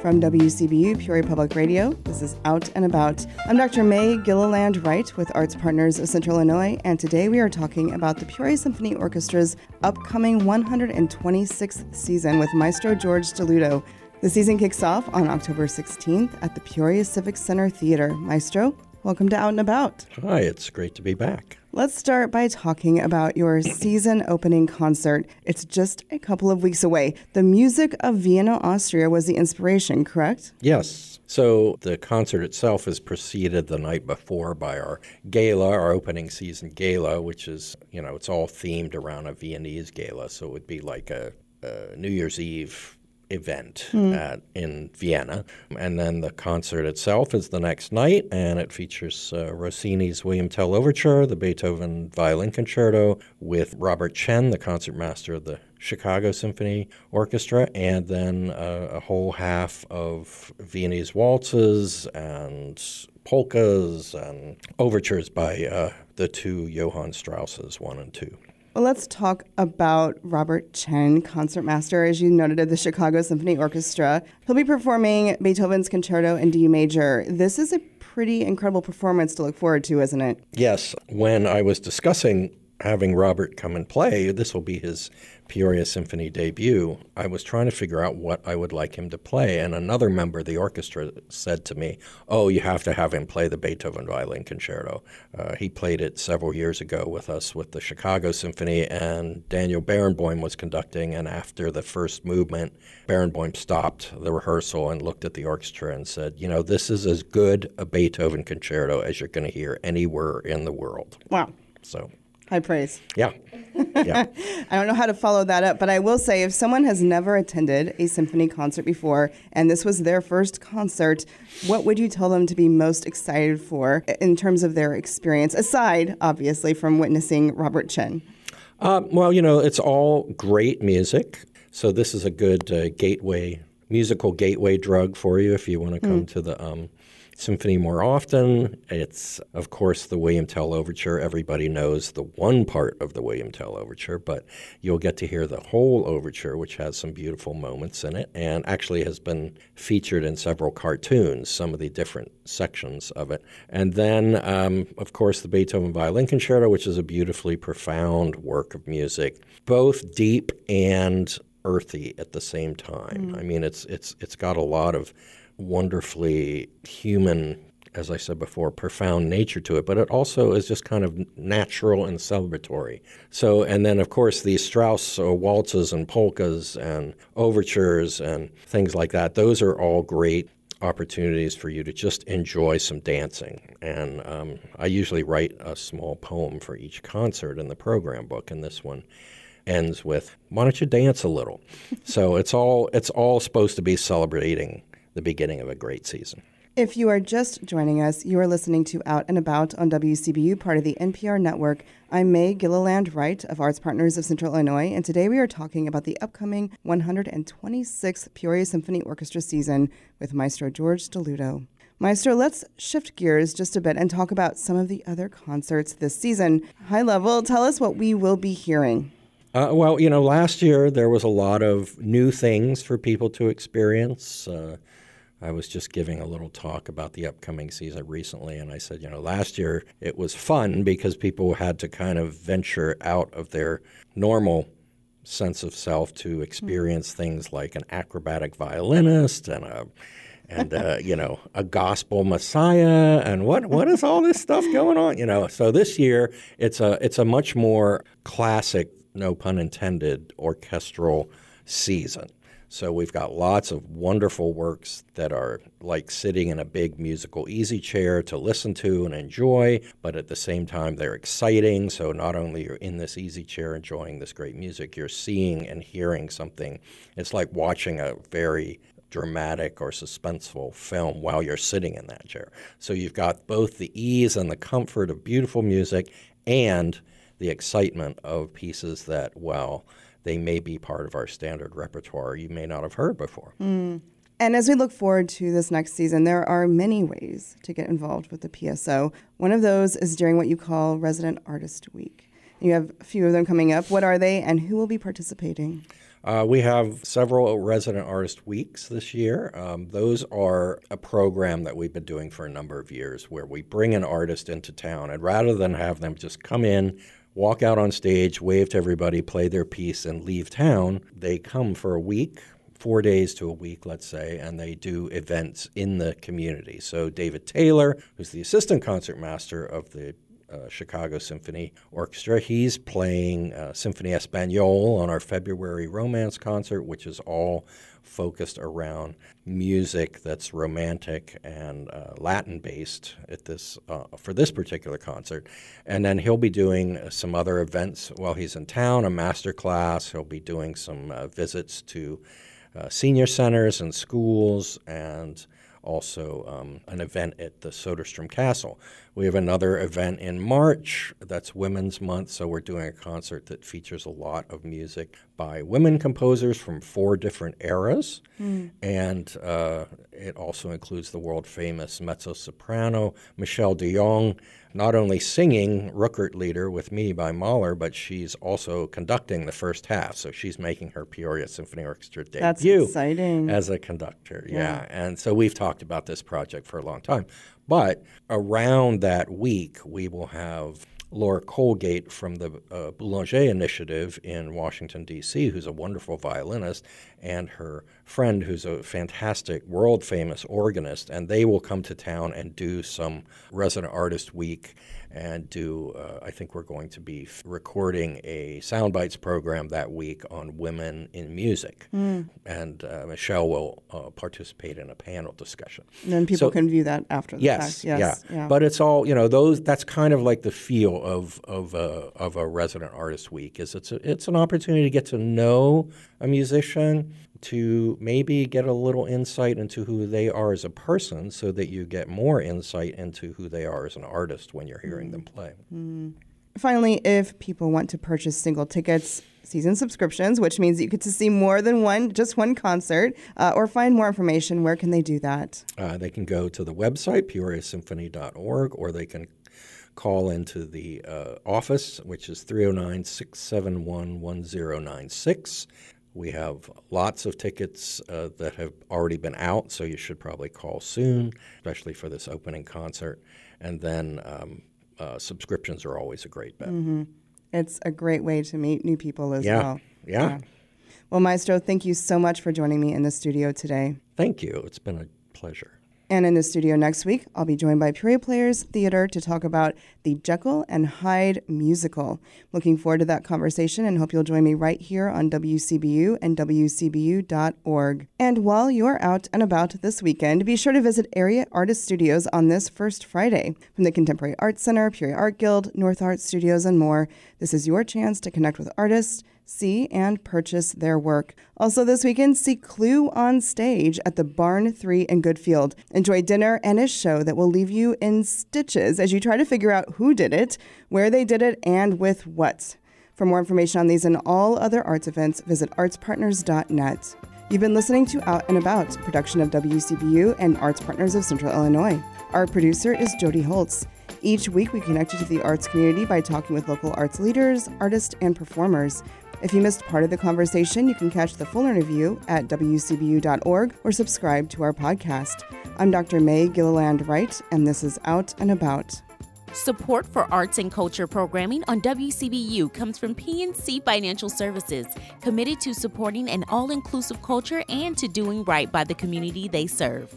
From WCBU Peoria Public Radio, this is Out and About. I'm Dr. Mae Gilliland Wright with Arts Partners of Central Illinois, and today we are talking about the Peoria Symphony Orchestra's upcoming 126th season with Maestro George Stelluto. The season kicks off on October 16th at the Peoria Civic Center Theater. Maestro, welcome to Out and About. Hi, it's great to be back. Let's start by talking about your season opening concert. It's just a couple of weeks away. The music of Vienna, Austria was the inspiration, correct? Yes. So the concert itself is preceded the night before by our gala, our opening season gala, which is, you know, it's all themed around a Viennese gala. So it would be like a, a New Year's Eve event mm. at, in Vienna. And then the concert itself is the next night, and it features uh, Rossini's William Tell Overture, the Beethoven Violin Concerto, with Robert Chen, the concertmaster of the Chicago Symphony Orchestra, and then uh, a whole half of Viennese waltzes and polkas and overtures by uh, the two Johann Strausses, one and two. Well, let's talk about Robert Chen, concertmaster, as you noted, of the Chicago Symphony Orchestra. He'll be performing Beethoven's Concerto in D major. This is a pretty incredible performance to look forward to, isn't it? Yes. When I was discussing having Robert come and play, this will be his Peoria Symphony debut, I was trying to figure out what I would like him to play. And another member of the orchestra said to me, Oh, you have to have him play the Beethoven Violin Concerto. Uh, he played it several years ago with us with the Chicago Symphony, and Daniel Barenboim was conducting. And after the first movement, Barenboim stopped the rehearsal and looked at the orchestra and said, You know, this is as good a Beethoven concerto as you're going to hear anywhere in the world. Wow. So High praise. Yeah. yeah. I don't know how to follow that up, but I will say if someone has never attended a symphony concert before and this was their first concert, what would you tell them to be most excited for in terms of their experience, aside, obviously, from witnessing Robert Chen? Uh, well, you know, it's all great music. So this is a good uh, gateway, musical gateway drug for you if you want to come mm. to the um, symphony more often. It's, of course, the William Tell Overture. Everybody knows the one part of the William Tell Overture, but you'll get to hear the whole overture, which has some beautiful moments in it and actually has been featured in several cartoons, some of the different sections of it. And then, um, of course, the Beethoven Violin Concerto, which is a beautifully profound work of music, both deep and earthy at the same time. Mm. I mean, it's it's it's got a lot of wonderfully human, as I said before, profound nature to it, but it also is just kind of natural and celebratory. So, and then of course these Strauss waltzes and polkas and overtures and things like that, those are all great opportunities for you to just enjoy some dancing. And um, I usually write a small poem for each concert in the program book, and this one ends with "Why don't you dance a little?" so it's all it's all supposed to be celebrating the beginning of a great season. If you are just joining us, you are listening to Out and About on WCBU, part of the NPR network. I'm Mae Gilliland Wright of Arts Partners of Central Illinois, and today we are talking about the upcoming 126th Peoria Symphony Orchestra season with Maestro George Stelluto. Maestro, let's shift gears just a bit and talk about some of the other concerts this season. High level, tell us what we will be hearing. Uh, well, you know, last year there was a lot of new things for people to experience. Uh, I was just giving a little talk about the upcoming season recently, and I said, you know, last year it was fun because people had to kind of venture out of their normal sense of self to experience mm-hmm. things like an acrobatic violinist and a and uh, you know a gospel messiah and what what is all this stuff going on you know so this year it's a it's a much more classic no pun intended orchestral season so we've got lots of wonderful works that are like sitting in a big musical easy chair to listen to and enjoy, but at the same time they're exciting. So not only you're in this easy chair enjoying this great music, you're seeing and hearing something. It's like watching a very dramatic or suspenseful film while you're sitting in that chair. So you've got both the ease and the comfort of beautiful music and the excitement of pieces that, well, they may be part of our standard repertoire you may not have heard before. Mm. And as we look forward to this next season, there are many ways to get involved with the PSO. One of those is during what you call Resident Artist Week. You have a few of them coming up. What are they, and who will be participating? Uh, we have several resident artist weeks this year. Um, those are a program that we've been doing for a number of years where we bring an artist into town, and rather than have them just come in, walk out on stage, wave to everybody, play their piece, and leave town, they come for a week, four days to a week, let's say, and they do events in the community. So David Taylor, who's the assistant concertmaster of the uh, Chicago Symphony Orchestra. He's playing uh, Symphonie espagnole on our February romance concert, which is all focused around music that's romantic and uh, Latin based at this uh, for this particular concert. And then he'll be doing some other events while he's in town, a master class. He'll be doing some uh, visits to uh, senior centers and schools and also um, an event at the Soderstrom Castle. We have another event in March that's Women's Month, so we're doing a concert that features a lot of music by women composers from four different eras. Mm. And uh, it also includes the world famous mezzo soprano Michelle DeYoung not only singing Rückert-Lieder with me by Mahler, but she's also conducting the first half. So she's making her Peoria Symphony Orchestra debut That's exciting. as a conductor. Yeah. yeah. And so we've talked about this project for a long time. But around that week, we will have Laura Colgate from the uh, Boulanger Initiative in Washington, D.C., who's a wonderful violinist, and her friend, who's a fantastic, world famous organist. And they will come to town and do some resident artist week and do, uh, I think we're going to be f- recording a Soundbites program that week on women in music. Mm. And uh, Michelle will uh, participate in a panel discussion. And then people so, can view that after the yes, fact. Yes, yeah. yeah. But it's all, you know, those, that's kind of like the feel of, of, a, of a resident artist week is it's, a, it's an opportunity to get to know a musician to maybe get a little insight into who they are as a person so that you get more insight into who they are as an artist when you're hearing them play. Mm. Finally, if people want to purchase single tickets, season subscriptions, which means you get to see more than one, just one concert, uh, or find more information, where can they do that? Uh, they can go to the website, peoriasymphony.org, or they can call into the uh, office, which is 309 671 1096. We have lots of tickets uh, that have already been out, so you should probably call soon, especially for this opening concert. And then um, uh, subscriptions are always a great bet. Mm-hmm. It's a great way to meet new people as yeah. well. Yeah. yeah. Well, Maestro, thank you so much for joining me in the studio today. Thank you. It's been a pleasure. And in the studio next week, I'll be joined by Peoria Players Theater to talk about the Jekyll and Hyde musical. Looking forward to that conversation and hope you'll join me right here on WCBU and WCBU.org. And while you're out and about this weekend, be sure to visit Area Artist Studios on this first Friday. From the Contemporary Arts Center, Peoria Art Guild, North Art Studios, and more, this is your chance to connect with artists see and purchase their work. Also, this weekend, see Clue on stage at the Barn 3 in Goodfield. Enjoy dinner and a show that will leave you in stitches as you try to figure out who did it, where they did it, and with what. For more information on these and all other arts events, visit artspartners.net. You've been listening to Out and About, production of WCBU and Arts Partners of Central Illinois. Our producer is Jody Holtz. Each week, we connect you to the arts community by talking with local arts leaders, artists, and performers. If you missed part of the conversation, you can catch the full interview at WCBU.org or subscribe to our podcast. I'm Dr. Mae Gilliland Wright, and this is Out and About. Support for arts and culture programming on WCBU comes from PNC Financial Services, committed to supporting an all inclusive culture and to doing right by the community they serve.